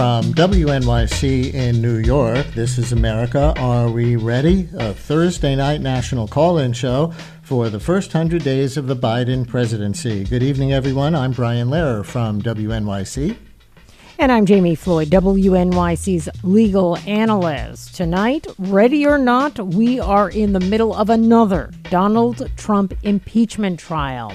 from WNYC in New York. This is America. Are we ready? A Thursday night national call in show for the first 100 days of the Biden presidency. Good evening, everyone. I'm Brian Lehrer from WNYC. And I'm Jami Floyd, WNYC's legal analyst. Tonight, ready or not, we are in the middle of another Donald Trump impeachment trial.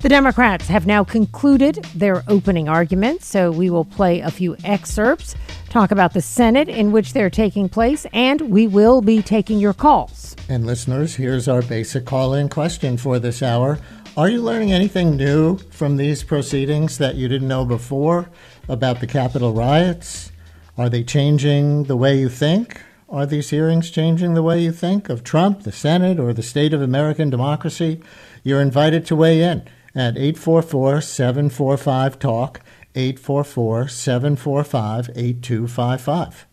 The Democrats have now concluded their opening arguments, so we will play a few excerpts, talk about the Senate in which they're taking place, and we will be taking your calls. And listeners, here's our basic call in question for this hour. Are you learning anything new from these proceedings that you didn't know before? about the Capitol riots? Are they changing the way you think? Are these hearings changing the way you think of Trump, the Senate, or the state of American democracy? You're invited to weigh in at 844 745 TALK, 844 745 8255.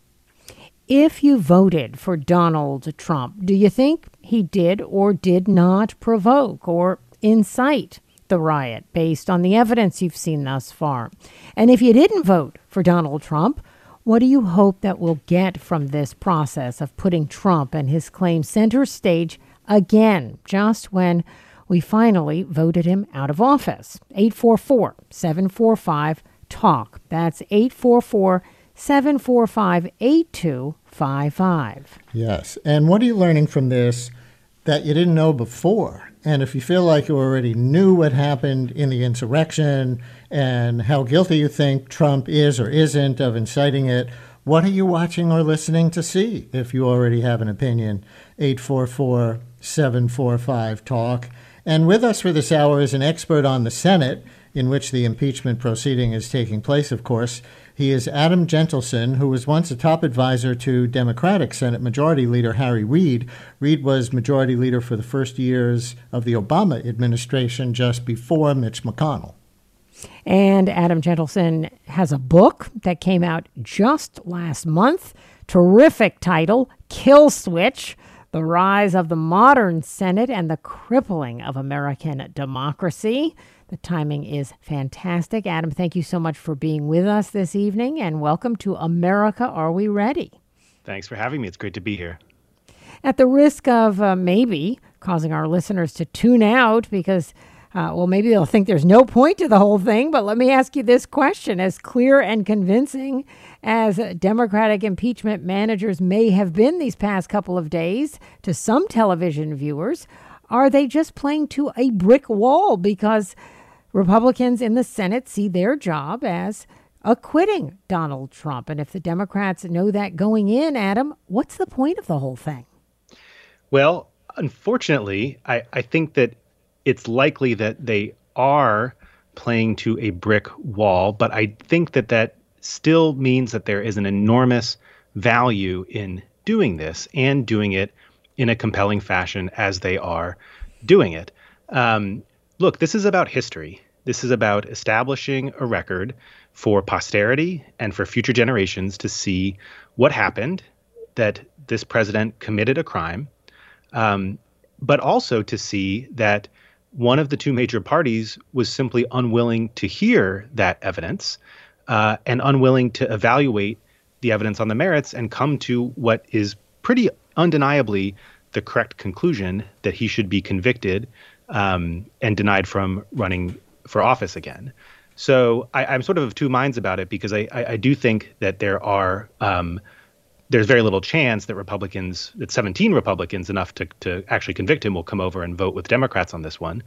If you voted for Donald Trump, do you think he did or did not provoke or incite the riot based on the evidence you've seen thus far? And if you didn't vote for Donald Trump, what do you hope that we'll get from this process of putting Trump and his claims center stage again, just when we finally voted him out of office? 844 745 TALK. That's 844 745 8255. Yes. And what are you learning from this that you didn't know before? And if you feel like you already knew what happened in the insurrection and how guilty you think Trump is or isn't of inciting it, what are you watching or listening to see if you already have an opinion? 844 745 TALK. And with us for this hour is an expert on the Senate, in which the impeachment proceeding is taking place, of course. He is Adam Jentleson, who was once a top advisor to Democratic Senate Majority Leader Harry Reid. Reid was Majority Leader for the first years of the Obama administration, just before Mitch McConnell. And Adam Jentleson has a book that came out just last month. Terrific title Kill Switch The Rise of the Modern Senate and the Crippling of American Democracy. The timing is fantastic. Adam, thank you so much for being with us this evening and welcome to America Are We Ready? Thanks for having me. It's great to be here. At the risk of uh, maybe causing our listeners to tune out because, uh, well, maybe they'll think there's no point to the whole thing, but let me ask you this question as clear and convincing as Democratic impeachment managers may have been these past couple of days to some television viewers. Are they just playing to a brick wall because Republicans in the Senate see their job as acquitting Donald Trump. And if the Democrats know that going in, Adam, what's the point of the whole thing? Well, unfortunately, I, I think that it's likely that they are playing to a brick wall, but I think that that still means that there is an enormous value in doing this and doing it in a compelling fashion as they are doing it. Um, look, this is about history. This is about establishing a record for posterity and for future generations to see what happened, that this president committed a crime, um, but also to see that one of the two major parties was simply unwilling to hear that evidence uh, and unwilling to evaluate the evidence on the merits and come to what is pretty undeniably the correct conclusion that he should be convicted um, and denied from running for office again. So I, am sort of of two minds about it because I, I, I do think that there are um, there's very little chance that Republicans, that 17 Republicans enough to to actually convict him, will come over and vote with Democrats on this one.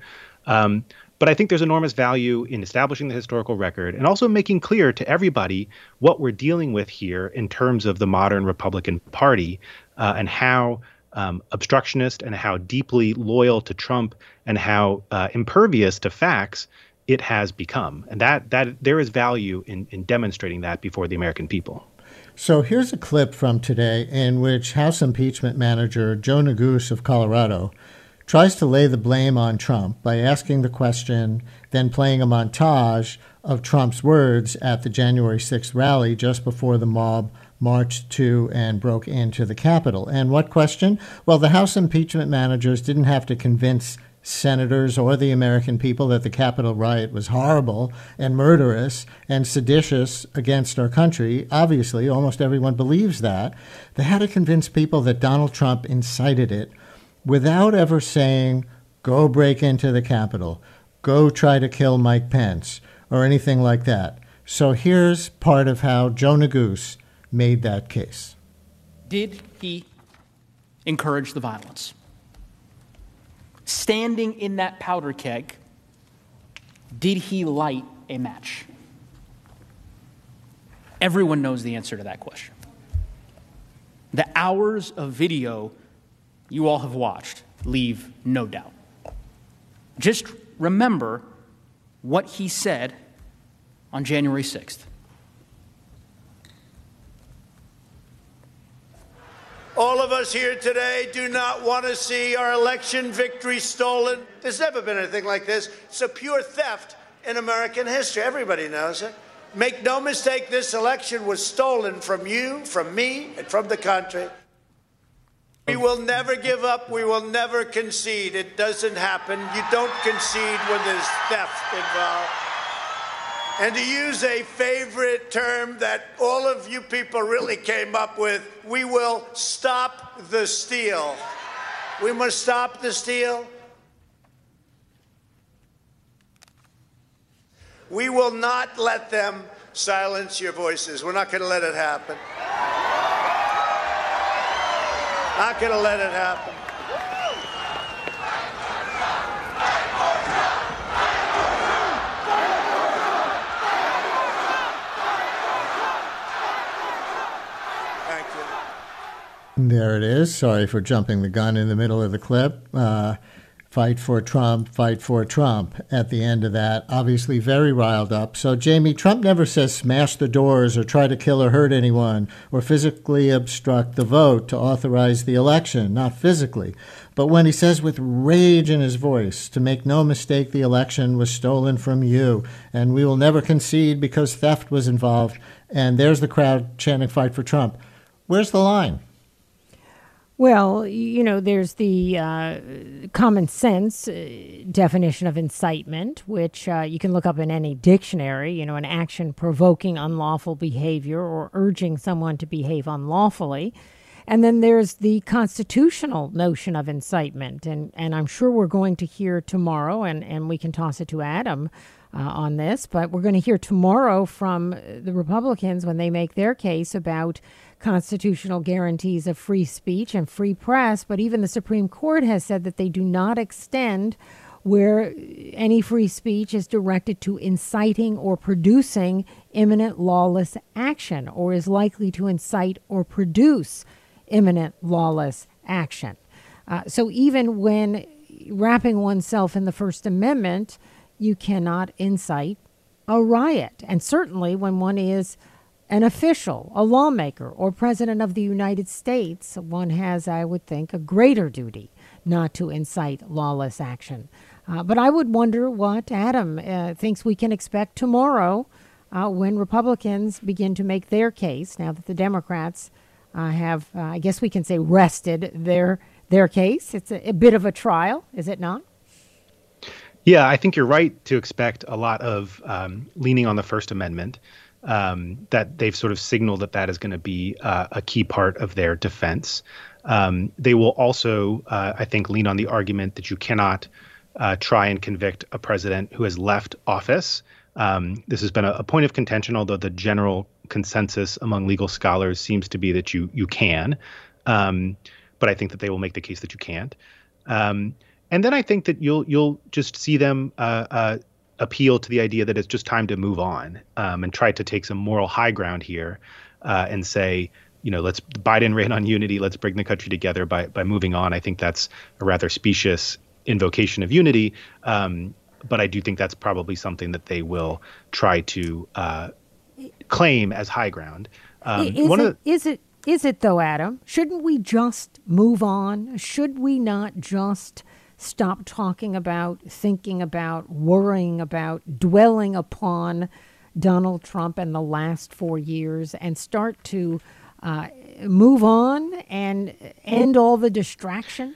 Um, but I think there's enormous value in establishing the historical record and also making clear to everybody what we're dealing with here in terms of the modern Republican Party uh, and how um, obstructionist and how deeply loyal to Trump and how uh, impervious to facts it has become. And that that there is value in, in demonstrating that before the American people. So here's a clip from today in which House impeachment manager Joe Neguse of Colorado tries to lay the blame on Trump by asking the question, then playing a montage of Trump's words at the January 6th rally just before the mob marched to and broke into the Capitol. And what question? Well, the House impeachment managers didn't have to convince senators or the American people that the Capitol riot was horrible and murderous and seditious against our country. Obviously, almost everyone believes that. They had to convince people that Donald Trump incited it without ever saying, go break into the Capitol, go try to kill Mike Pence, or anything like that. So here's part of how Joe Neguse made that case. Did he encourage the violence? Standing in that powder keg, did he light a match? Everyone knows the answer to that question. The hours of video you all have watched leave no doubt. Just remember what he said on January 6th. All of us here today do not want to see our election victory stolen. There's never been anything like this. It's a pure theft in American history. Everybody knows it. Make no mistake, this election was stolen from you, from me, and from the country. We will never give up. We will never concede. It doesn't happen. You don't concede when there's theft involved. And to use a favorite term that all of you people really came up with, we will stop the steal. We must stop the steal. We will not let them silence your voices. We're not going to let it happen. Not going to let it happen. Thank you. There it is. Sorry for jumping the gun in the middle of the clip. Uh, fight for Trump, fight for Trump at the end of that. Obviously, very riled up. So, Jami, Trump never says smash the doors or try to kill or hurt anyone or physically obstruct the vote to authorize the election, not physically. But when he says with rage in his voice, to make no mistake, the election was stolen from you and we will never concede because theft was involved, and there's the crowd chanting fight for Trump. Where's the line? Well, you know, there's the uh, common sense uh, definition of incitement, which uh, you can look up in any dictionary, you know, an action provoking unlawful behavior or urging someone to behave unlawfully. And then there's the constitutional notion of incitement. And, and I'm sure we're going to hear tomorrow, and, and we can toss it to Adam uh, on this, but we're going to hear tomorrow from the Republicans when they make their case about constitutional guarantees of free speech and free press, but even the Supreme Court has said that they do not extend where any free speech is directed to inciting or producing imminent lawless action or is likely to incite or produce imminent lawless action. Uh, so even when wrapping oneself in the First Amendment, you cannot incite a riot. And certainly when one is an official, a lawmaker, or president of the United States, one has, I would think, a greater duty not to incite lawless action. Uh, but I would wonder what Adam uh, thinks we can expect tomorrow uh, when Republicans begin to make their case, now that the Democrats uh, have, uh, I guess we can say, rested their, their case. It's a, a bit of a trial, is it not? Yeah, I think you're right to expect a lot of um, leaning on the First Amendment um, that they've sort of signaled that that is going to be uh, a key part of their defense. Um, they will also, uh, I think, lean on the argument that you cannot uh, try and convict a president who has left office. Um, this has been a, a, point of contention, although the general consensus among legal scholars seems to be that you you can. Um, but I think that they will make the case that you can't. And then I think that you'll you'll just see them uh, uh, appeal to the idea that it's just time to move on um, and try to take some moral high ground here uh, and say, you know, let's Biden ran on unity. Let's bring the country together by by moving on. I think that's a rather specious invocation of unity. Um, but I do think that's probably something that they will try to uh, claim as high ground. Um, is, it, the, is it is it though, Adam? Shouldn't we just move on? Should we not just stop talking about, thinking about, worrying about, dwelling upon Donald Trump and the last four years and start to uh, move on and end all the distraction?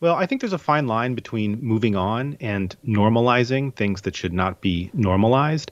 Well, I think there's a fine line between moving on and normalizing things that should not be normalized.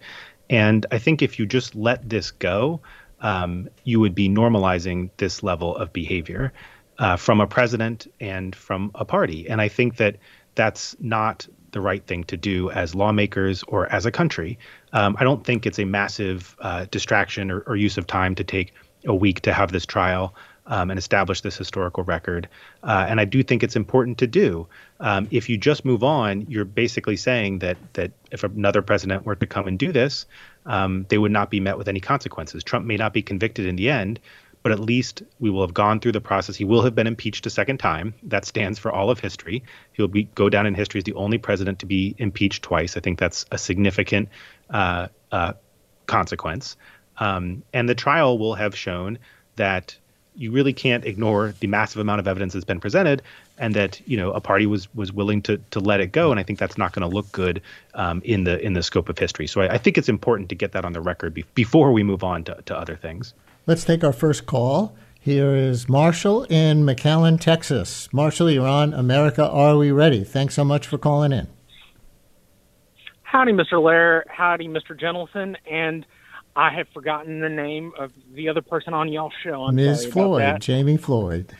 And I think if you just let this go, um, you would be normalizing this level of behavior uh, from a president and from a party. And I think that that's not the right thing to do as lawmakers or as a country. Um, I don't think it's a massive uh, distraction or, or, use of time to take a week to have this trial um, and establish this historical record. Uh, and I do think it's important to do. Um, if you just move on, you're basically saying that that if another president were to come and do this, um, they would not be met with any consequences. Trump may not be convicted in the end, but at least we will have gone through the process. He will have been impeached a second time. That stands for all of history. He'll be go down in history as the only president to be impeached twice. I think that's a significant uh, uh, consequence. Um, and the trial will have shown that you really can't ignore the massive amount of evidence that's been presented, and that you know a party was was willing to to let it go. And I think that's not going to look good um, in the in the scope of history. So I, I, think it's important to get that on the record be, before we move on to, to other things. Let's take our first call. Here is Marshall in McAllen, Texas. Marshall, you're on America. Are we ready? Thanks so much for calling in. Howdy, Mr. Lair. Howdy, Mr. Jentleson. And I have forgotten the name of the other person on y'all show. I'm Ms. Floyd, Jami Floyd.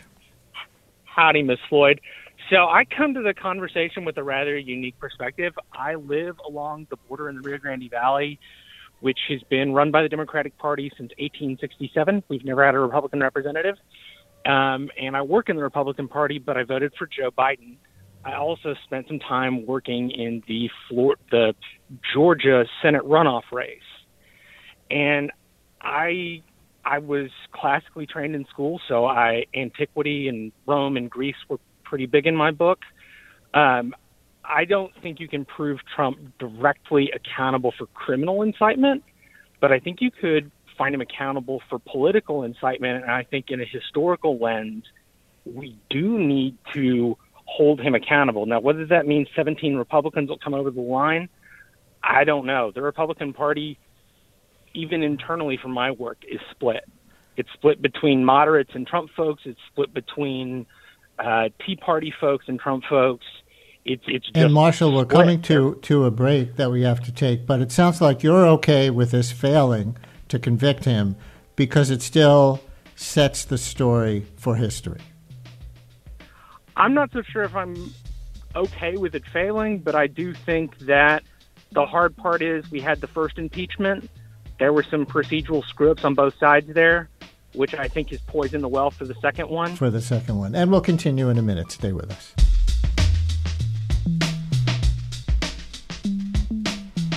Howdy, Ms. Floyd. So I come to the conversation with a rather unique perspective. I live along the border in the Rio Grande Valley, which has been run by the Democratic Party since 1867. We've never had a Republican representative. Um, and I work in the Republican Party, but I voted for Joe Biden. I also spent some time working in the the Georgia Senate runoff race and I I was classically trained in school, so I antiquity and Rome and Greece were pretty big in my book. Um, I don't think you can prove Trump directly accountable for criminal incitement, but I think you could find him accountable for political incitement. And I think in a historical lens, we do need to hold him accountable. Now, whether that means 17 Republicans will come over the line, I don't know. The Republican Party even internally from my work, is split. It's split between moderates and Trump folks. It's split between uh, Tea Party folks and Trump folks. It's it's just and Marshall, we're coming to to a break that we have to take, but it sounds like you're okay with this failing to convict him because it still sets the story for history. I'm not so sure if I'm okay with it failing, but I do think that the hard part is we had the first impeachment there were some procedural screw ups on both sides there, which I think has poisoned the well for the second one. For the second one. And we'll continue in a minute. Stay with us.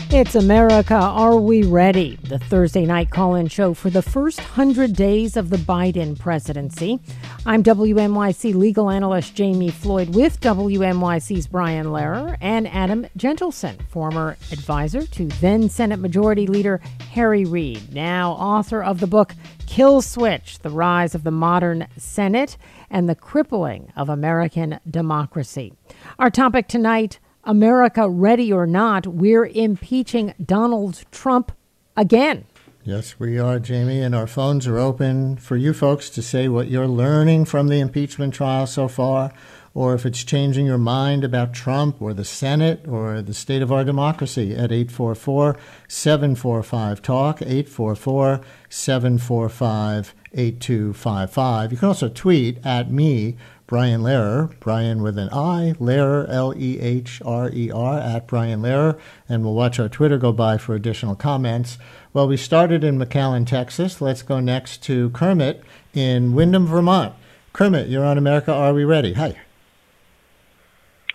It's America. Are we ready? The Thursday night call in show for the first 100 days of the Biden presidency. I'm WNYC legal analyst Jami Floyd with WNYC's Brian Lehrer and Adam Jentleson, former advisor to then Senate Majority Leader Harry Reid, now author of the book Kill Switch The Rise of the Modern Senate and the Crippling of American Democracy. Our topic tonight America ready or not, we're impeaching Donald Trump again. Yes, we are, Jami, and our phones are open for you folks to say what you're learning from the impeachment trial so far, or if it's changing your mind about Trump or the Senate or the state of our democracy at 844 745 TALK, 844 745 8255. You can also tweet at me Brian Lehrer, Brian with an I, Lehrer, L E H R E R, at Brian Lehrer, and we'll watch our Twitter go by for additional comments. Well, we started in McAllen, Texas. Let's go next to Kermit in Windham, Vermont. Kermit, you're on America. Are we ready? Hi.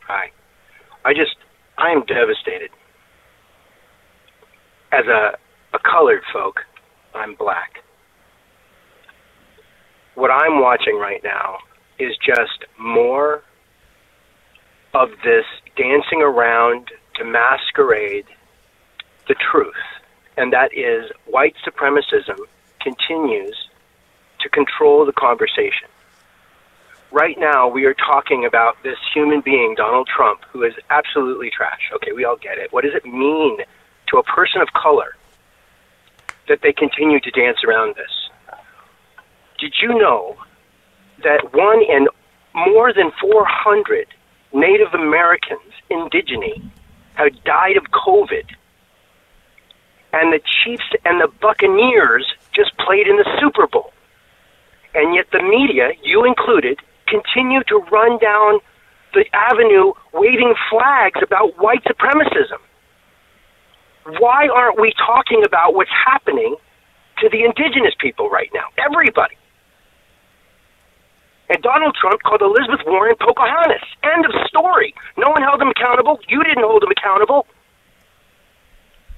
Hi. I just, I am devastated. As a, a colored folk, I'm black. What I'm watching right now is just more of this dancing around to masquerade the truth, and that is white supremacism continues to control the conversation. Right now, we are talking about this human being, Donald Trump, who is absolutely trash. Okay, we all get it. What does it mean to a person of color that they continue to dance around this? Did you know that one in more than 400 Native Americans, indigenous, have died of COVID. And the Chiefs and the Buccaneers just played in the Super Bowl. And yet the media, you included, continue to run down the avenue waving flags about white supremacism. Why aren't we talking about what's happening to the indigenous people right now? Everybody. And Donald Trump called Elizabeth Warren Pocahontas. End of story. No one held him accountable. You didn't hold him accountable.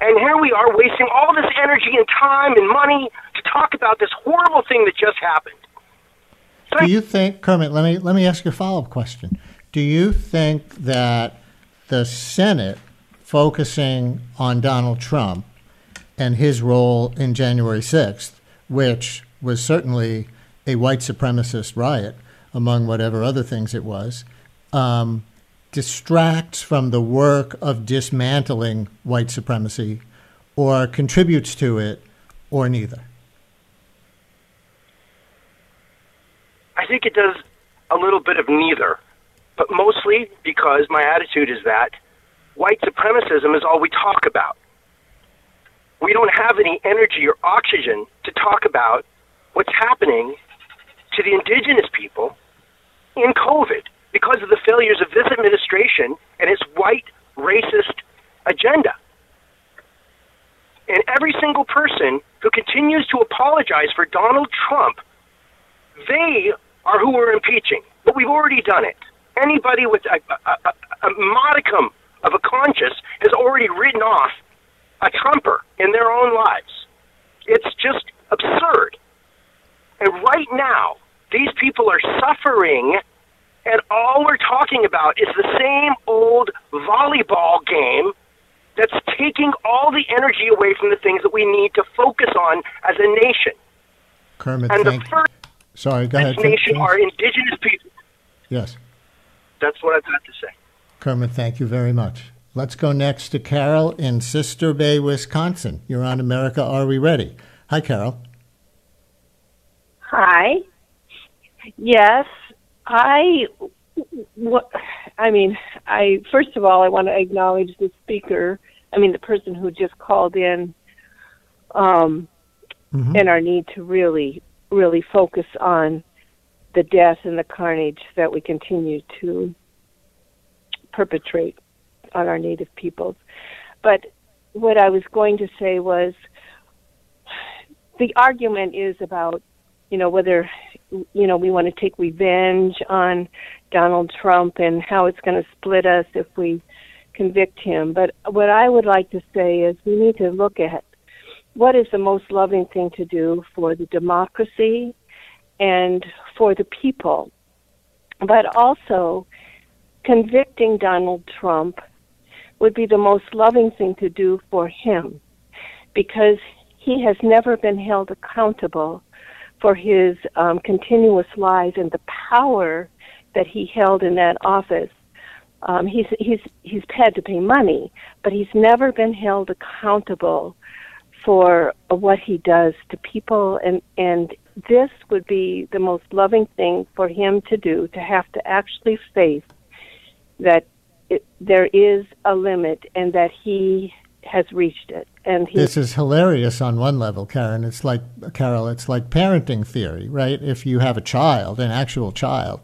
And here we are wasting all this energy and time and money to talk about this horrible thing that just happened. So Do you think, Kermit, let me, let me ask you a follow up question. Do you think that the Senate focusing on Donald Trump and his role in January 6th, which was certainly a white supremacist riot, among whatever other things it was, um, distracts from the work of dismantling white supremacy or contributes to it or neither? I think it does a little bit of neither, but mostly because my attitude is that white supremacism is all we talk about. We don't have any energy or oxygen to talk about what's happening to the indigenous people in COVID because of the failures of this administration and its white racist agenda. And every single person who continues to apologize for Donald Trump, they are who we're impeaching. But we've already done it. Anybody with a, a, a, modicum of a conscience has already written off a Trumper in their own lives. It's just absurd. And right now, these people are suffering, and all we're talking about is the same old volleyball game that's taking all the energy away from the things that we need to focus on as a nation. Kermit, and the first Sorry, go ahead. nation are indigenous people. Yes. That's what I've got to say. Kermit, thank you very much. Let's go next to Carol in Sister Bay, Wisconsin. You're on America Are We Ready? Hi, Carol. Hi. Yes, I. What I mean, I first of all, I want to acknowledge the speaker. I mean, the person who just called in, um, mm-hmm. and our need to really, really focus on the death and the carnage that we continue to perpetrate on our native peoples. But what I was going to say was the argument is about, you know, whether you know, we want to take revenge on Donald Trump and how it's going to split us if we convict him. But what I would like to say is we need to look at what is the most loving thing to do for the democracy and for the people. But also, convicting Donald Trump would be the most loving thing to do for him because he has never been held accountable for his um, continuous lies and the power that he held in that office. Um, he's he's he's had to pay money, but he's never been held accountable for what he does to people, and and this would be the most loving thing for him to do to have to actually face that it, there is a limit and that he has reached it. And he, this is hilarious on one level, Karen. It's like Carol. It's like parenting theory, right? If you have a child, an actual child,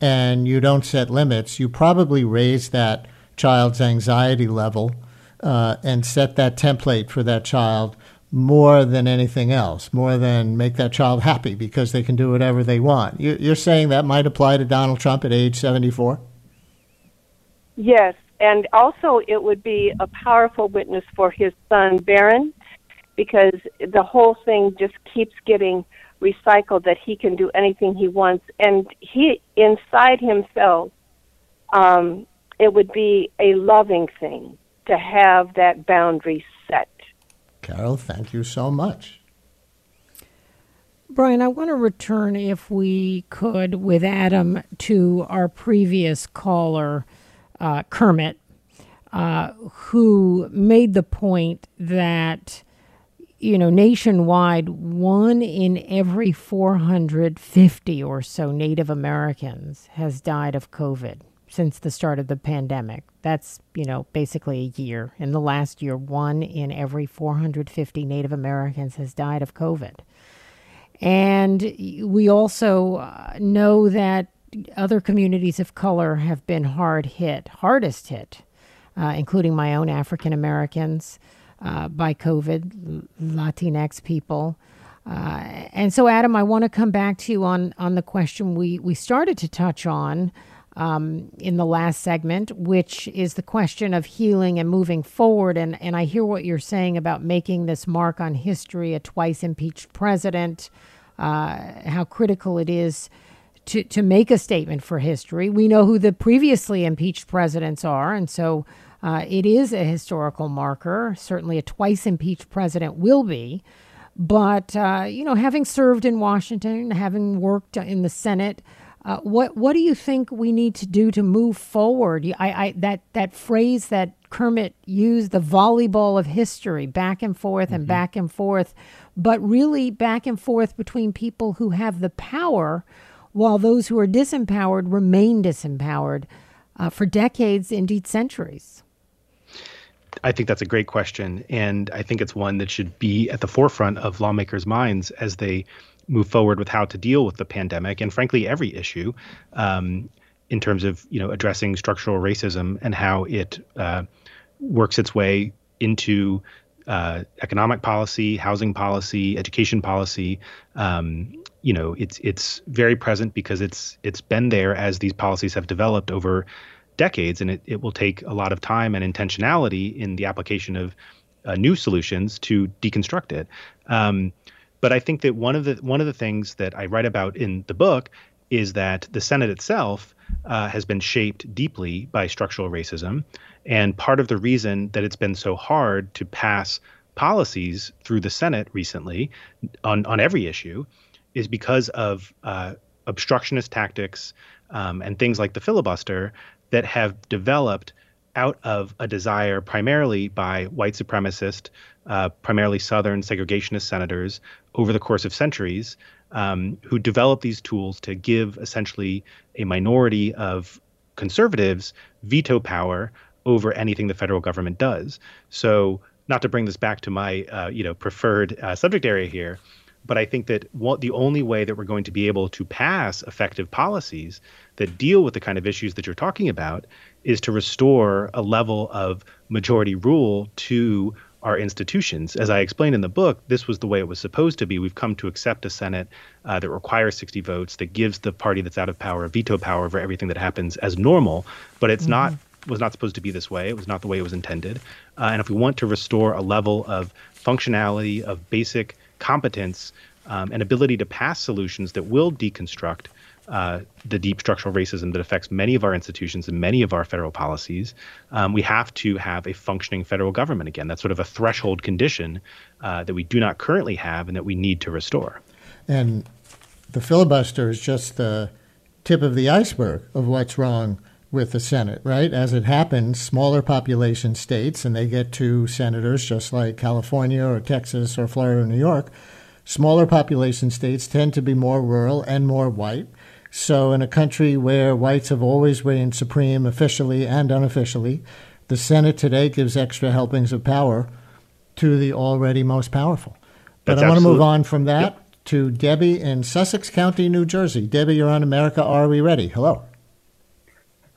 and you don't set limits, you probably raise that child's anxiety level uh, and set that template for that child more than anything else, more than make that child happy because they can do whatever they want. You're saying that might apply to Donald Trump at age 74? Yes, and also it would be a powerful witness for his son Barron because the whole thing just keeps getting recycled that he can do anything he wants. And he inside himself um it would be a loving thing to have that boundary set. Carol thank you so much. Brian i want to return if we could with adam to our previous caller uh, Kermit, uh, who made the point that, you know, nationwide, one in every 450 or so Native Americans has died of COVID. since the start of the pandemic. That's, you know, basically a year. In the last year, one in every 450 Native Americans has died of COVID. And we also uh, know that other communities of color have been hard hit, hardest hit, uh, including my own African Americans uh, by COVID, Latinx people. Uh, and so, Adam, I want to come back to you on, on the question we, we started to touch on um, in the last segment, which is the question of healing and moving forward. And, and I hear what you're saying about making this mark on history, a twice impeached president, uh, how critical it is to, to make a statement for history. We know who the previously impeached presidents are, and so uh, it is a historical marker. Certainly, a twice impeached president will be. But, uh, you know, having served in Washington, having worked in the Senate, uh, what what do you think we need to do to move forward? I, I that that phrase that Kermit used, the volleyball of history, back and forth mm-hmm. and back and forth, but really back and forth between people who have the power, while those who are disempowered remain disempowered uh, for decades, indeed centuries. I think that's a great question, and I think it's one that should be at the forefront of lawmakers' minds as they move forward with how to deal with the pandemic and frankly every issue um, in terms of you know addressing structural racism and how it uh, works its way into uh, economic policy, housing policy, education policy. Um, you know, it's it's very present because it's it's been there as these policies have developed over decades, and it, it will take a lot of time and intentionality in the application of uh, new solutions to deconstruct it. Um, but I think that one of the one of the things that I write about in the book is that the Senate itself uh, has been shaped deeply by structural racism, and part of the reason that it's been so hard to pass policies through the Senate recently on on every issue is because of uh, obstructionist tactics um, and things like the filibuster that have developed out of a desire primarily by white supremacist, uh, primarily Southern segregationist senators over the course of centuries um, who developed these tools to give essentially a minority of conservatives veto power over anything the federal government does. So, not to bring this back to my uh, you know preferred uh, subject area here, but I think that what, the only way that we're going to be able to pass effective policies that deal with the kind of issues that you're talking about is to restore a level of majority rule to our institutions. As I explained in the book, this was the way it was supposed to be. We've come to accept a Senate uh, that requires 60 votes, that gives the party that's out of power veto power over everything that happens as normal, but it's mm-hmm. not was not supposed to be this way. It was not the way it was intended. Uh, and if we want to restore a level of functionality, of basic competence, um, and ability to pass solutions that will deconstruct uh, the deep structural racism that affects many of our institutions and many of our federal policies, um, we have to have a functioning federal government again. That's sort of a threshold condition uh, that we do not currently have and that we need to restore. And the filibuster is just the tip of the iceberg of what's wrong with the Senate, right? As it happens, smaller population states, and they get two senators just like California or Texas or Florida or New York, smaller population states tend to be more rural and more white. So, in a country where whites have always reigned supreme officially and unofficially, the Senate today gives extra helpings of power to the already most powerful. But That's I want to move on from that yep. to Debbie in Sussex County, New Jersey. Debbie, you're on America Are We Ready? Hello.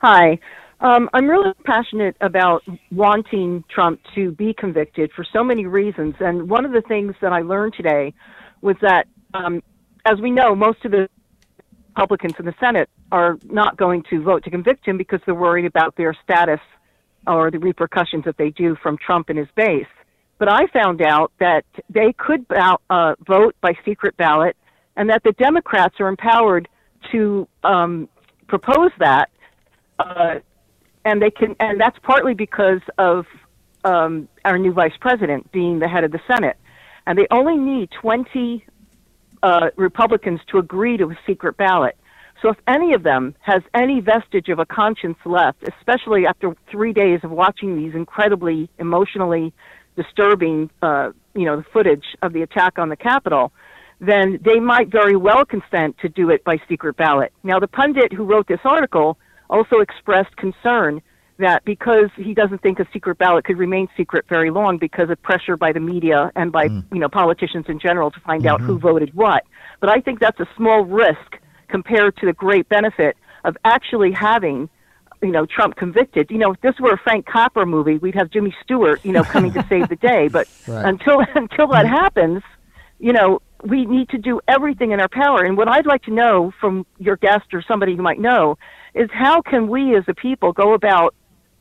Hi. Um, I'm really passionate about wanting Trump to be convicted for so many reasons. And one of the things that I learned today was that, um, as we know, most of the Republicans in the Senate are not going to vote to convict him because they're worried about their status or the repercussions that they do from Trump and his base. But I found out that they could uh, vote by secret ballot and that the Democrats are empowered to um, propose that. Uh, and they can, and that's partly because of um, our new vice president being the head of the Senate. And they only need 20 uh, Republicans to agree to a secret ballot. So if any of them has any vestige of a conscience left, especially after three days of watching these incredibly emotionally disturbing, uh, you know, the footage of the attack on the Capitol, then they might very well consent to do it by secret ballot. Now, the pundit who wrote this article also expressed concern that because he doesn't think a secret ballot could remain secret very long because of pressure by the media and by mm. you know politicians in general to find mm-hmm. out who mm-hmm. voted what. But I think that's a small risk compared to the great benefit of actually having you know Trump convicted. You know, if this were a Frank Capra movie, we'd have Jimmy Stewart, you know, coming to save the day. But right. until until that happens, you know, we need to do everything in our power. And what I'd like to know from your guest or somebody who might know is how can we as a people go about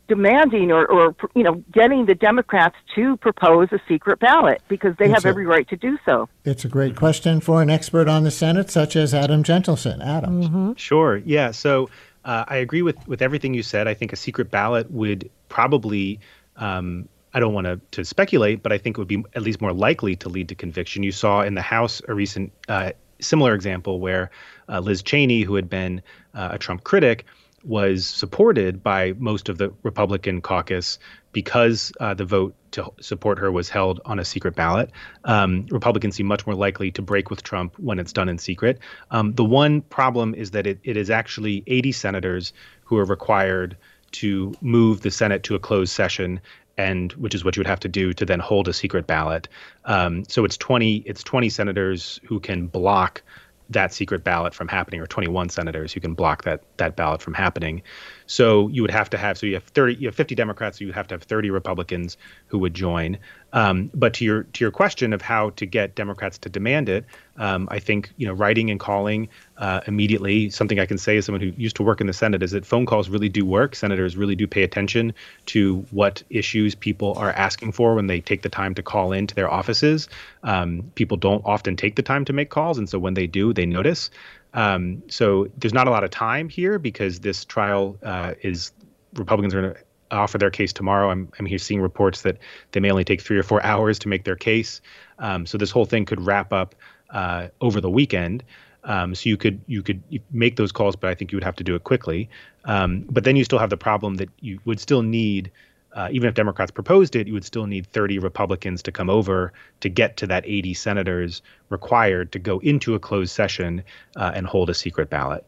demanding or, or you know getting the Democrats to propose a secret ballot because they it's have a, every right to do so. It's a great question for an expert on the Senate, such as Adam Jentleson. Adam, mm-hmm. sure, yeah. So uh, I agree with with everything you said. I think a secret ballot would probably. Um, I don't want to, to speculate, but I think it would be at least more likely to lead to conviction. You saw in the House a recent uh, similar example where uh, Liz Cheney, who had been uh, a Trump critic, was supported by most of the Republican caucus because uh, the vote to support her was held on a secret ballot. Um, Republicans seem much more likely to break with Trump when it's done in secret. Um, the one problem is that it, it is actually 80 senators who are required to move the Senate to a closed session and which is what you would have to do to then hold a secret ballot. Um, so it's 20 it's 20 senators who can block that secret ballot from happening, or 21 senators who can block that that ballot from happening. So you would have to have so you have 30, you have 50 Democrats, so you have to have 30 Republicans who would join. Um, but to your to your question of how to get Democrats to demand it, um, I think you know writing and calling uh, immediately. Something I can say as someone who used to work in the Senate is that phone calls really do work. Senators really do pay attention to what issues people are asking for when they take the time to call into their offices. Um, people don't often take the time to make calls, and so when they do, they notice. Um, so there's not a lot of time here because this trial uh, is Republicans are going to offer their case tomorrow. I'm, I'm here seeing reports that they may only take three or four hours to make their case. Um, so this whole thing could wrap up uh, over the weekend. Um, so you could you could make those calls, but I think you would have to do it quickly. Um, but then you still have the problem that you would still need, uh, even if Democrats proposed it, you would still need 30 Republicans to come over to get to that 80 senators required to go into a closed session uh, and hold a secret ballot.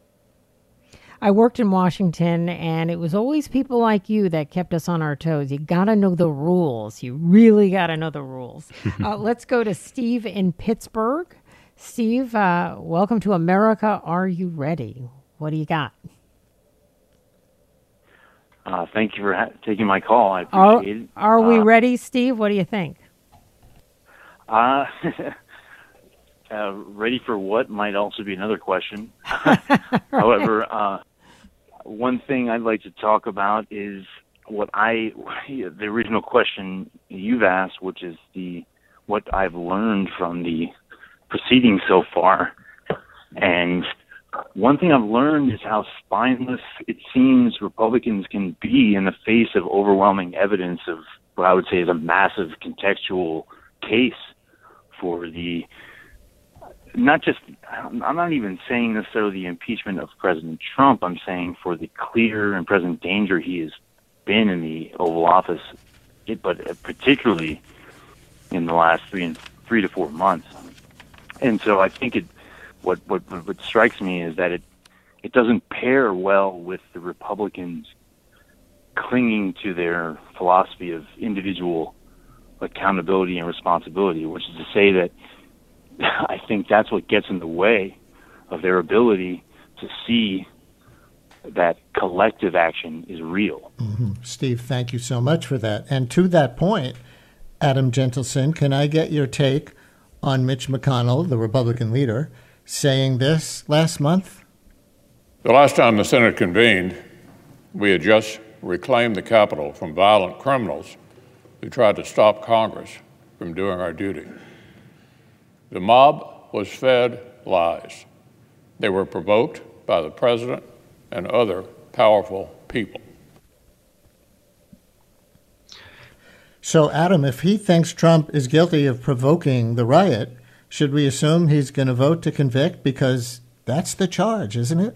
I worked in Washington, and it was always people like you that kept us on our toes. You got to know the rules. You really got to know the rules. uh, let's go to Steve in Pittsburgh. Steve, uh, welcome to America. Are you ready? What do you got? Uh, thank you for ha- taking my call. I appreciate are, it. Are we uh, ready, Steve? What do you think? Uh, Uh, ready for what might also be another question. However, uh, one thing I'd like to talk about is what I, the original question you've asked, which is the what I've learned from the proceedings so far. And one thing I've learned is how spineless it seems Republicans can be in the face of overwhelming evidence of what I would say is a massive contextual case for the not just I'm not even saying necessarily the impeachment of President Trump. I'm saying for the clear and present danger he has been in the Oval Office, but uh, particularly in the last three and three to four months. And so I think it what what what strikes me is that it it doesn't pair well with the Republicans clinging to their philosophy of individual accountability and responsibility, which is to say that I think that's what gets in the way of their ability to see that collective action is real. Mm-hmm. Steve, thank you so much for that. And to that point, Adam Jentleson, can I get your take on Mitch McConnell, the Republican leader, saying this last month? The last time the Senate convened, we had just reclaimed the Capitol from violent criminals who tried to stop Congress from doing our duty. The mob was fed lies. They were provoked by the president and other powerful people. So, Adam, if he thinks Trump is guilty of provoking the riot, should we assume he's going to vote to convict? Because that's the charge, isn't it?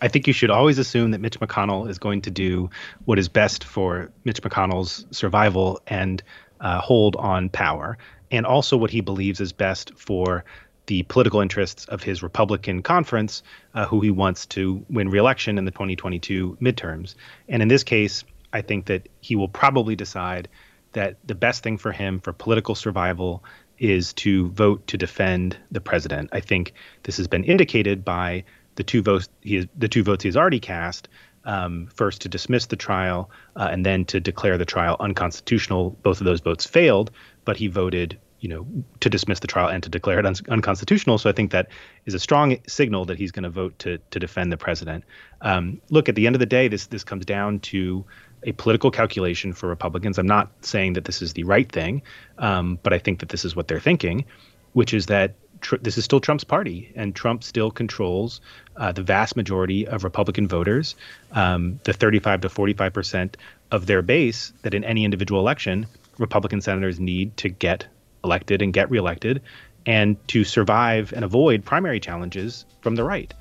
I think you should always assume that Mitch McConnell is going to do what is best for Mitch McConnell's survival and uh, hold on power and also what he believes is best for the political interests of his Republican conference, uh, who he wants to win reelection in the 2022 midterms. And in this case, I think that he will probably decide that the best thing for him for political survival is to vote to defend the president. I think this has been indicated by the two votes he the two votes he has already cast. Um, first to dismiss the trial uh, and then to declare the trial unconstitutional. Both of those votes failed, but he voted you know, to dismiss the trial and to declare it un- unconstitutional. So I think that is a strong signal that he's going to vote to to defend the president. Um, look, at the end of the day, this this comes down to a political calculation for Republicans. I'm not saying that this is the right thing, um, but I think that this is what they're thinking, which is that tr- this is still Trump's party, and Trump still controls uh, the vast majority of Republican voters, um, the 35 to 45 percent of their base that in any individual election Republican senators need to get elected and get reelected and to survive and avoid primary challenges from the right.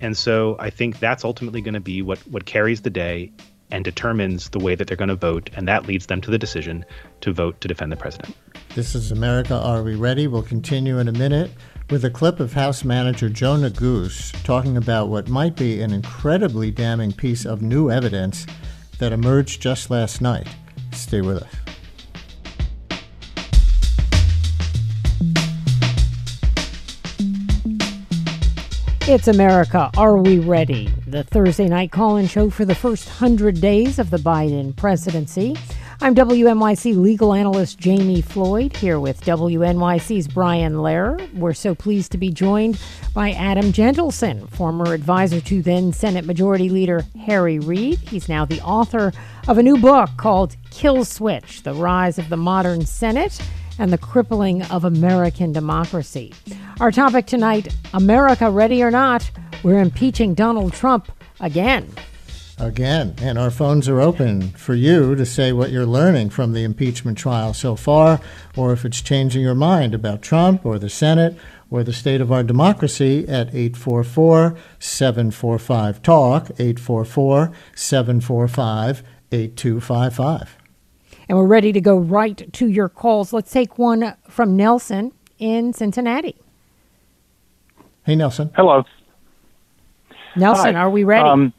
And so I think that's ultimately going to be what, what carries the day and determines the way that they're going to vote. And that leads them to the decision to vote to defend the president. This is America Are We Ready? We'll continue in a minute with a clip of House Manager Joe Neguse talking about what might be an incredibly damning piece of new evidence that emerged just last night. Stay with us. It's America. Are we ready? The Thursday night call in show for the first 100 days of the Biden presidency. I'm WNYC legal analyst Jami Floyd here with WNYC's Brian Lehrer. We're so pleased to be joined by Adam Jentleson, former advisor to then Senate Majority Leader Harry Reid. He's now the author of a new book called Kill Switch The Rise of the Modern Senate and the crippling of American democracy. Our topic tonight America, ready or not, we're impeaching Donald Trump again. Again, and our phones are open for you to say what you're learning from the impeachment trial so far, or if it's changing your mind about Trump or the Senate or the state of our democracy at 844 745 TALK, 844 745 8255 and we're ready to go right to your calls. Let's take one from Nelson in Cincinnati. Hey, Nelson. Hello. Nelson, Hi. are we ready? Um,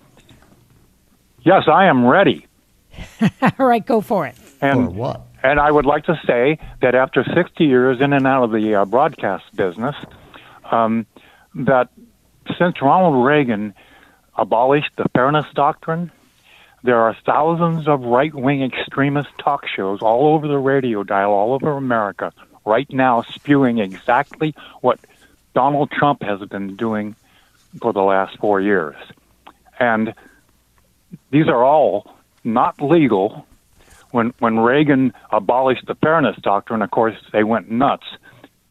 yes, I am ready. All right, go for it. And, for what? And I would like to say that after 60 years in and out of the uh, broadcast business, um, that since Ronald Reagan abolished the Fairness Doctrine, there are thousands of right wing extremist talk shows all over the radio dial, all over America, right now spewing exactly what Donald Trump has been doing for the last four years. And these are all not legal. When when Reagan abolished the Fairness Doctrine, of course, they went nuts,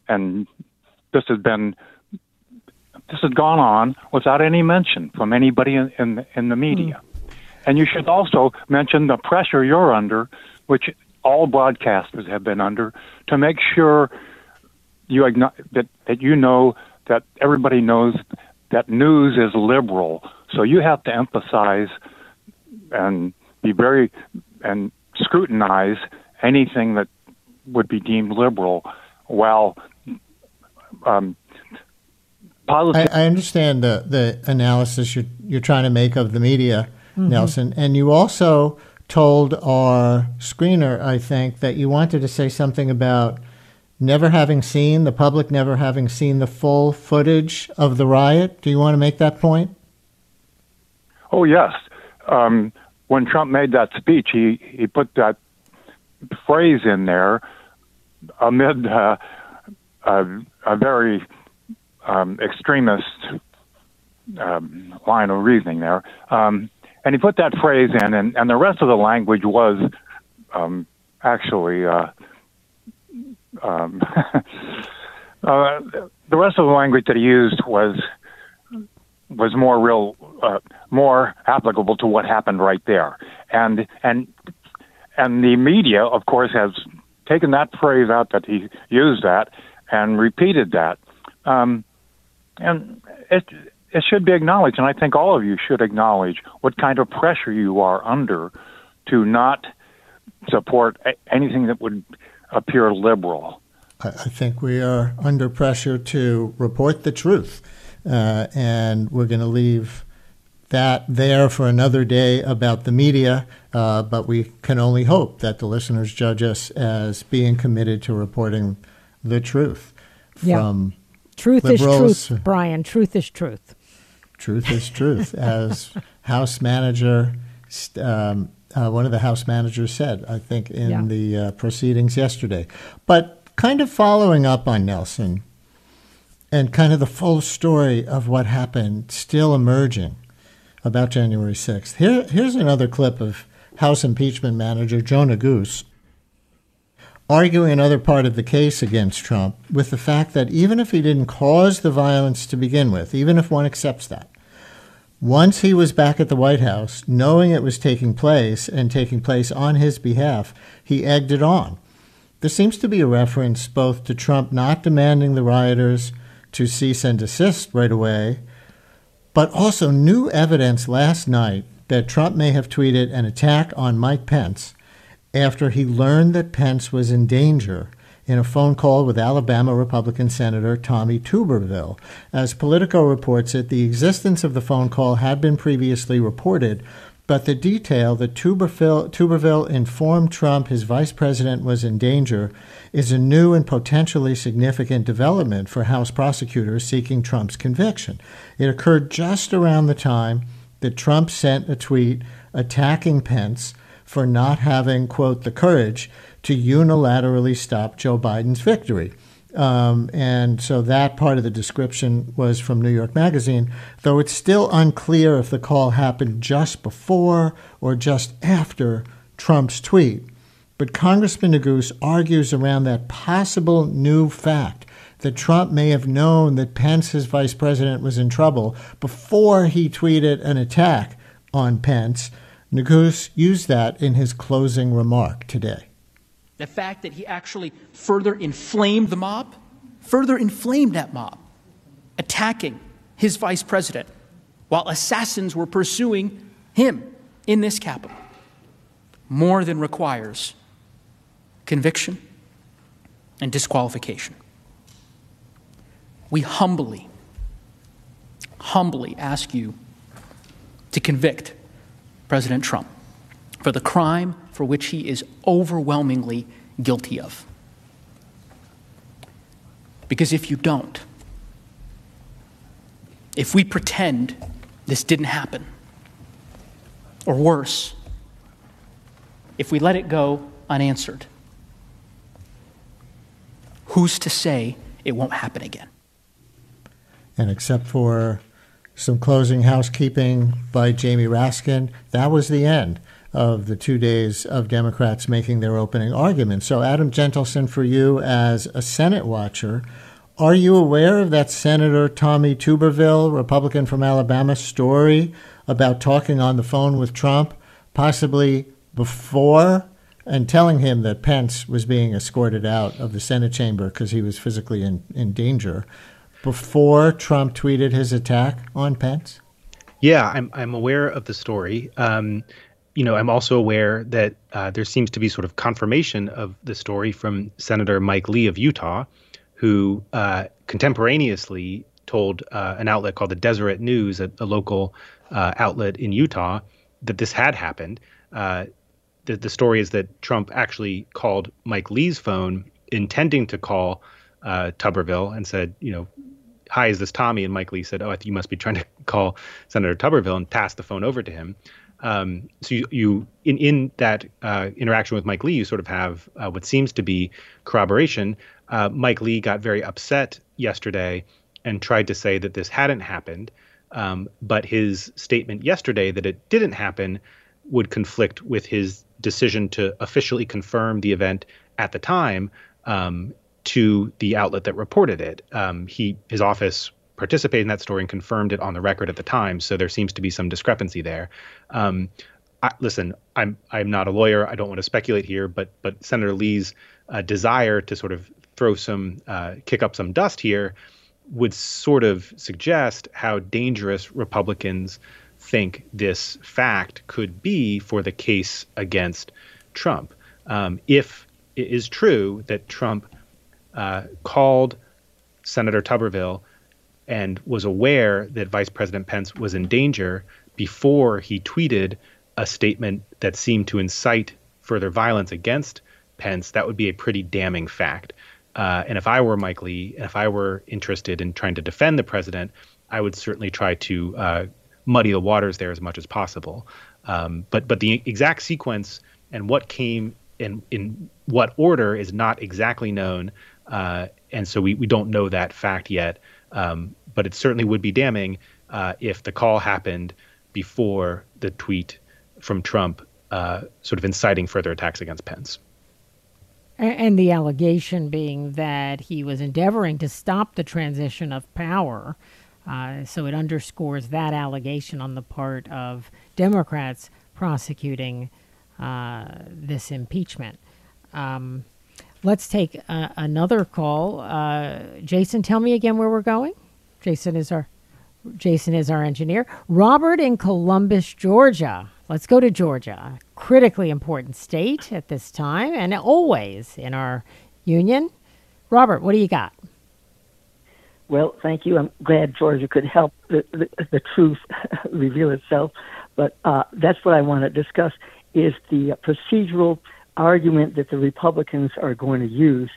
and this has been this has gone on without any mention from anybody in in, in the media. And you should also mention the pressure you're under, which all broadcasters have been under, to make sure you that that you know that everybody knows that news is liberal. So you have to emphasize and be very and scrutinize anything that would be deemed liberal, while um, I, I, understand the the analysis you're you're trying to make of the media mm-hmm. Nelson. And you also told our screener, I think, that you wanted to say something about never having seen, the public never having seen the full footage of the riot. Do you want to make that point? Oh, yes. Um, when Trump made that speech, he, he put that phrase in there amid uh, a, a very um, extremist um, line of reasoning there. Um, and he put that phrase in, and, and the rest of the language was um, actually uh, um, uh, the rest of the language that he used was was more real, uh, more applicable to what happened right there, and and and the media, of course, has taken that phrase out that he used that and repeated that, um, and it it should be acknowledged, and I think all of you should acknowledge what kind of pressure you are under to not support anything that would appear liberal. I, I think we are under pressure to report the truth. Uh, and we're going to leave that there for another day about the media, uh, but we can only hope that the listeners judge us as being committed to reporting the truth. Yeah. From truth liberals, is truth, Brian. Truth is truth. Truth is truth, as House Manager, um, uh, one of the House managers said, I think, in Yeah. the uh, proceedings yesterday. But kind of following up on Nelson and kind of the full story of what happened still emerging about January 6th. Here, here's another clip of House impeachment manager Joe Neguse arguing another part of the case against Trump with the fact that even if he didn't cause the violence to begin with, even if one accepts that, once he was back at the White House, knowing it was taking place and taking place on his behalf, he egged it on. There seems to be a reference both to Trump not demanding the rioters to cease and desist right away, but also new evidence last night that Trump may have tweeted an attack on Mike Pence after he learned that Pence was in danger in a phone call with Alabama Republican Senator Tommy Tuberville. As Politico reports it, the existence of the phone call had been previously reported, but the detail that Tuberville, Tuberville informed Trump his vice president was in danger is a new and potentially significant development for House prosecutors seeking Trump's conviction. It occurred just around the time that Trump sent a tweet attacking Pence for not having, quote, the courage to unilaterally stop Joe Biden's victory. Um, and so that part of the description was from New York Magazine, though it's still unclear if the call happened just before or just after Trump's tweet. But Congressman Neguse argues around that possible new fact that Trump may have known that Pence, his vice president, was in trouble before he tweeted an attack on Pence. Neguse used that in his closing remark today. The fact that he actually further inflamed the mob, further inflamed that mob, attacking his vice president while assassins were pursuing him in this capital, more than requires conviction and disqualification. We humbly, humbly ask you to convict President Trump for the crime for which he is overwhelmingly guilty of. Because if you don't, if we pretend this didn't happen, or worse, if we let it go unanswered, who's to say it won't happen again? And except for some closing housekeeping by Jamie Raskin, that was the end of the two days of Democrats making their opening arguments. So, Adam Jentleson, for you as a Senate watcher, are you aware of that Senator Tommy Tuberville, Republican from Alabama, story about talking on the phone with Trump, possibly before and telling him that Pence was being escorted out of the Senate chamber because he was physically in, in danger? Before Trump tweeted his attack on Pence? Yeah, I'm I'm aware of the story. Um, you know, I'm also aware that uh, there seems to be sort of confirmation of the story from Senator Mike Lee of Utah, who uh, contemporaneously told uh, an outlet called the Deseret News, a, a local uh, outlet in Utah, that this had happened. Uh, the, the story is that Trump actually called Mike Lee's phone, intending to call uh, Tuberville, and said, you know, hi, is this Tommy? And Mike Lee said, oh, I think you must be trying to call Senator Tuberville and pass the phone over to him. Um, so you, you in in that uh, interaction with Mike Lee, you sort of have uh, what seems to be corroboration. Uh, Mike Lee got very upset yesterday and tried to say that this hadn't happened, um, but his statement yesterday that it didn't happen would conflict with his decision to officially confirm the event at the time um, to the outlet that reported it. Um, he his office participated in that story and confirmed it on the record at the time. So there seems to be some discrepancy there. Um, I, listen, I'm I'm not a lawyer. I don't want to speculate here, but but Senator Lee's uh, desire to sort of throw some uh, kick up some dust here would sort of suggest how dangerous Republicans think this fact could be for the case against Trump. Um, if it is true that Trump uh, called Senator Tuberville and was aware that Vice President Pence was in danger before he tweeted a statement that seemed to incite further violence against Pence, that would be a pretty damning fact. Uh, and if I were Mike Lee, if I were interested in trying to defend the president, I would certainly try to uh, muddy the waters there as much as possible. Um, but but the exact sequence and what came in in what order is not exactly known, uh, and so we, we don't know that fact yet. Um, but it certainly would be damning uh, if the call happened before the tweet from Trump, uh, sort of inciting further attacks against Pence. And the allegation being that he was endeavoring to stop the transition of power. Uh, so it underscores that allegation on the part of Democrats prosecuting uh, this impeachment. Um, let's take uh, another call. Uh, Jason, tell me again where we're going. Jason is our Jason is our engineer. Robert in Columbus, Georgia. Let's go to Georgia, critically important state at this time and always in our union. Robert, what do you got? Well, thank you. I'm glad Georgia could help the, the, the truth reveal itself. But uh, that's what I want to discuss is the procedural argument that the Republicans are going to use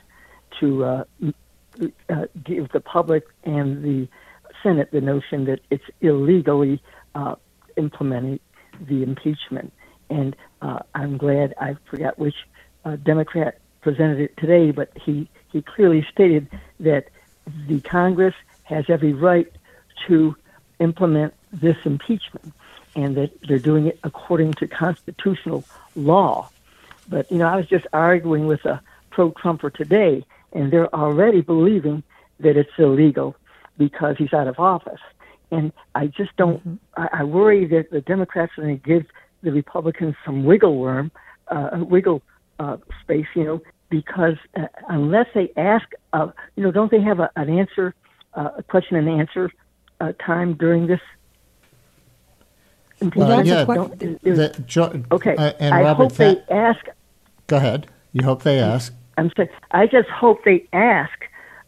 to uh, uh, give the public and the Senate the notion that it's illegally uh, implementing the impeachment. And uh, I'm glad I forgot which uh, Democrat presented it today, but he, he clearly stated that the Congress has every right to implement this impeachment and that they're doing it according to constitutional law. But, you know, I was just arguing with a pro Trumper today, and they're already believing that it's illegal because he's out of office. And I just don't. Mm-hmm. I, I worry that the Democrats are going to give the Republicans some wiggle worm, uh, wiggle uh, space. You know, because uh, unless they ask, uh, you know, don't they have a, an answer, uh, a question and answer uh, time during this? Uh, yeah, the, jo- okay. Uh, and I Robert, hope they ask. Go ahead. You hope they ask. I'm sorry. I just hope they ask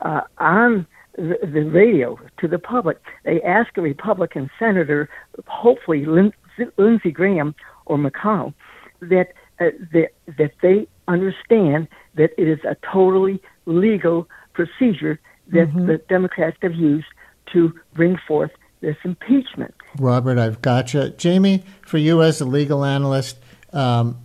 uh, on the, the radio to the public. They ask a Republican senator, hopefully Lin- Lindsey Graham or McConnell, that uh, that that they understand that it is a totally legal procedure that mm-hmm. the Democrats have used to bring forth this impeachment. Robert, I've got you. Jami, for you as a legal analyst, um,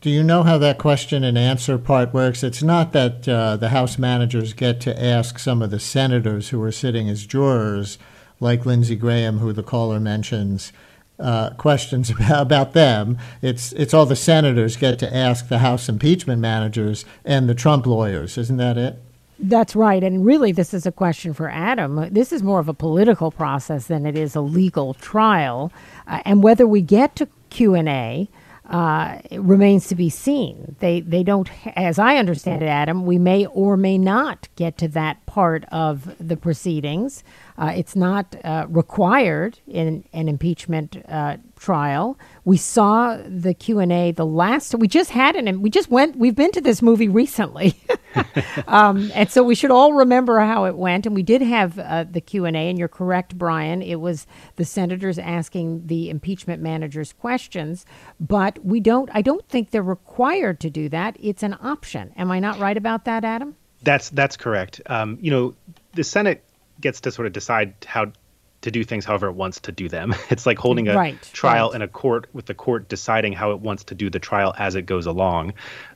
do you know how that question and answer part works? It's not that uh, the House managers get to ask some of the senators who are sitting as jurors, like Lindsey Graham, who the caller mentions, uh, questions about, about them. It's it's all the senators get to ask the House impeachment managers and the Trump lawyers. Isn't that it? That's right. And really, this is a question for Adam. This is more of a political process than it is a legal trial. Uh, and whether we get to Q and A uh, remains to be seen. They they don't, as I understand it, Adam. We may or may not get to that part of the proceedings. Uh, it's not uh, required in an impeachment uh, trial. We saw the Q and A the last. We just had an. We just went. We've been to this movie recently, um, and so we should all remember how it went. And we did have uh, the Q and A. And you're correct, Brian. It was the senators asking the impeachment managers questions, but we don't. I don't think they're required to do that. It's an option. Am I not right about that, Adam? That's that's correct. Um, you know, the Senate gets to sort of decide how to do things however it wants to do them. It's like holding a right, trial right. in a court with the court deciding how it wants to do the trial as it goes along.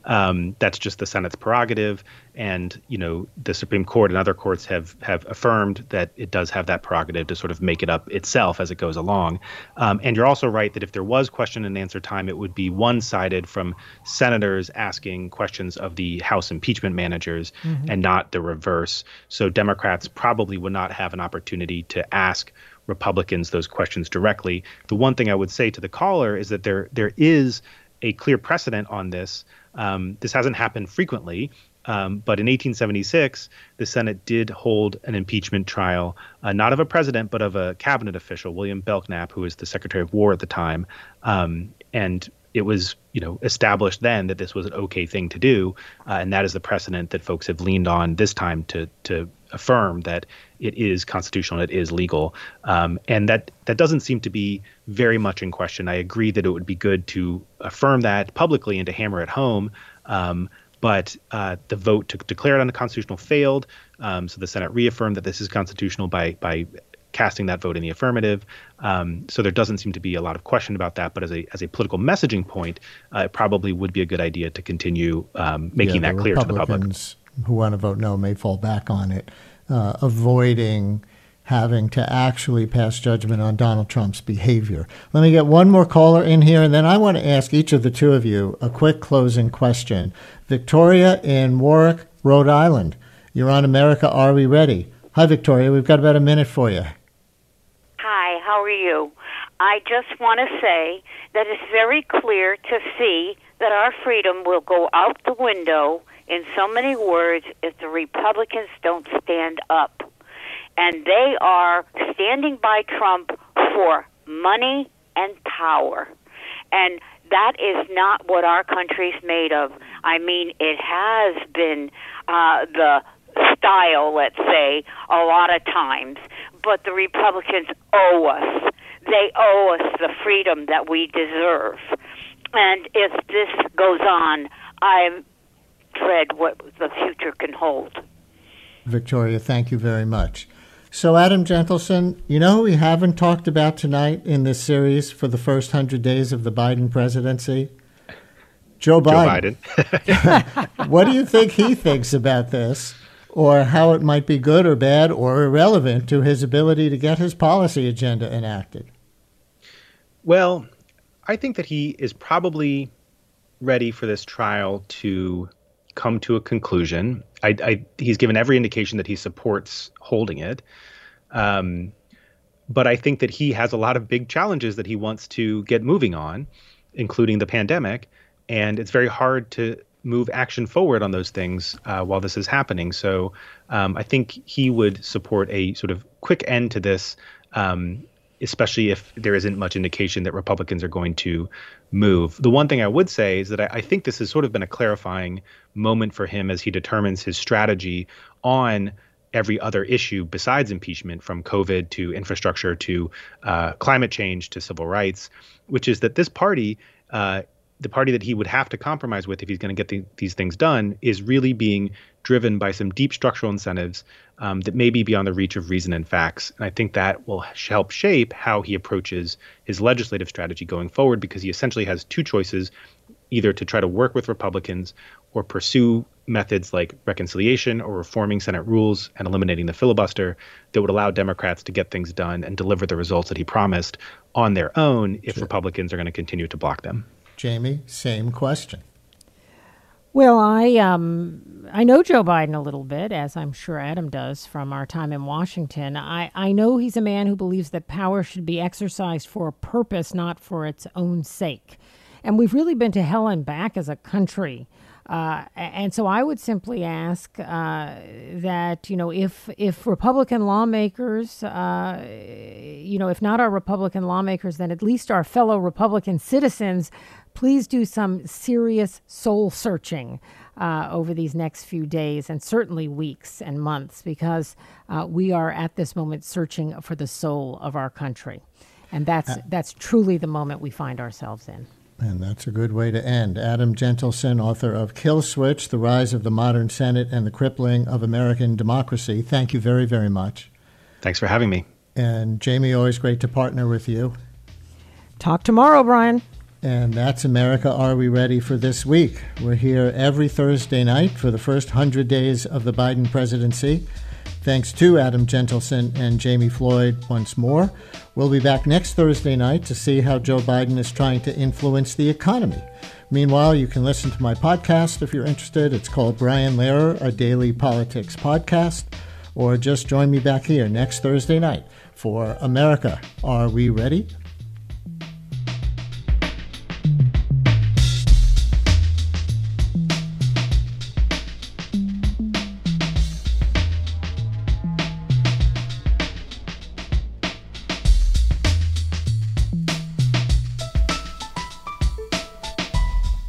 Um, that's just the Senate's prerogative, and you know the Supreme Court and other courts have have affirmed that it does have that prerogative to sort of make it up itself as it goes along. Um, and you're also right that if there was question and answer time, it would be one-sided from senators asking questions of the House impeachment managers mm-hmm. and not the reverse. So Democrats probably would not have an opportunity to ask Republicans those questions directly. The one thing I would say to the caller is that there there is a clear precedent on this. Um, this hasn't happened frequently, um, but in 1876, the Senate did hold an impeachment trial, uh, not of a president, but of a cabinet official, William Belknap, who was the Secretary of War at the time. Um, and it was you know established then that this was an okay thing to do, uh, and that is the precedent that folks have leaned on this time to to affirm that it is constitutional, it is legal, um, and that that doesn't seem to be very much in question. I agree that it would be good to affirm that publicly and to hammer it home. Um, but uh, the vote to declare it unconstitutional failed. Um, so the Senate reaffirmed that this is constitutional by by casting that vote in the affirmative. Um, so there doesn't seem to be a lot of question about that. But as a as a political messaging point, uh, it probably would be a good idea to continue um, making yeah, that clear to the public. Who want to vote no may fall back on it, uh, avoiding having to actually pass judgment on Donald Trump's behavior. Let me get one more caller in here, and then I want to ask each of the two of you a quick closing question. Victoria in Warwick, Rhode Island. You're on America. Are we ready? Hi, Victoria. We've got about a minute for you. Hi, how are you? I just want to say that it's very clear to see that our freedom will go out the window in so many words if the Republicans don't stand up. And they are standing by Trump for money and power. And that is not what our country's made of. I mean, it has been uh, the style, let's say, a lot of times but the Republicans owe us. They owe us the freedom that we deserve. And if this goes on, I dread what the future can hold. Victoria, thank you very much. So, Adam Jentleson, you know who we haven't talked about tonight in this series for the first 100 days of the Biden presidency? Joe Biden. Joe Biden. what do you think he thinks about this? or how it might be good or bad or irrelevant to his ability to get his policy agenda enacted? Well, I think that he is probably ready for this trial to come to a conclusion. I, I, he's given every indication that he supports holding it. Um, but I think that he has a lot of big challenges that he wants to get moving on, including the pandemic. And it's very hard to move action forward on those things uh, while this is happening. So um, I think he would support a sort of quick end to this, um, especially if there isn't much indication that Republicans are going to move. The one thing I would say is that I, I think this has sort of been a clarifying moment for him as he determines his strategy on every other issue besides impeachment, from COVID to infrastructure to uh, climate change to civil rights, which is that this party. Uh, the party that he would have to compromise with if he's going to get the, these things done is really being driven by some deep structural incentives um, that may be beyond the reach of reason and facts. And I think that will help shape how he approaches his legislative strategy going forward because he essentially has two choices either to try to work with Republicans or pursue methods like reconciliation or reforming Senate rules and eliminating the filibuster that would allow Democrats to get things done and deliver the results that he promised on their own if sure. Republicans are going to continue to block them. Jami, same question. Well, I um, I know Joe Biden a little bit, as I'm sure Adam does from our time in Washington. I, I know he's a man who believes that power should be exercised for a purpose, not for its own sake. And we've really been to hell and back as a country uh, and so I would simply ask uh, that you know if if Republican lawmakers, uh, you know, if not our Republican lawmakers, then at least our fellow Republican citizens, please do some serious soul searching. Uh, over these next few days and certainly weeks and months, because uh, we are at this moment searching for the soul of our country, and that's uh, that's truly the moment we find ourselves in. And that's a good way to end. Adam Jentleson, author of Kill Switch The Rise of the Modern Senate and the Crippling of American Democracy. Thank you very, very much. Thanks for having me. And Jami, always great to partner with you. Talk tomorrow, Brian. And that's America Are We Ready for this week? We're here every Thursday night for the first 100 days of the Biden presidency. Thanks to Adam Jentleson and Jami Floyd once more. We'll be back next Thursday night to see how Joe Biden is trying to influence the economy. Meanwhile, you can listen to my podcast if you're interested. It's called Brian Lehrer, a daily politics podcast, or just join me back here next Thursday night for America. Are we ready?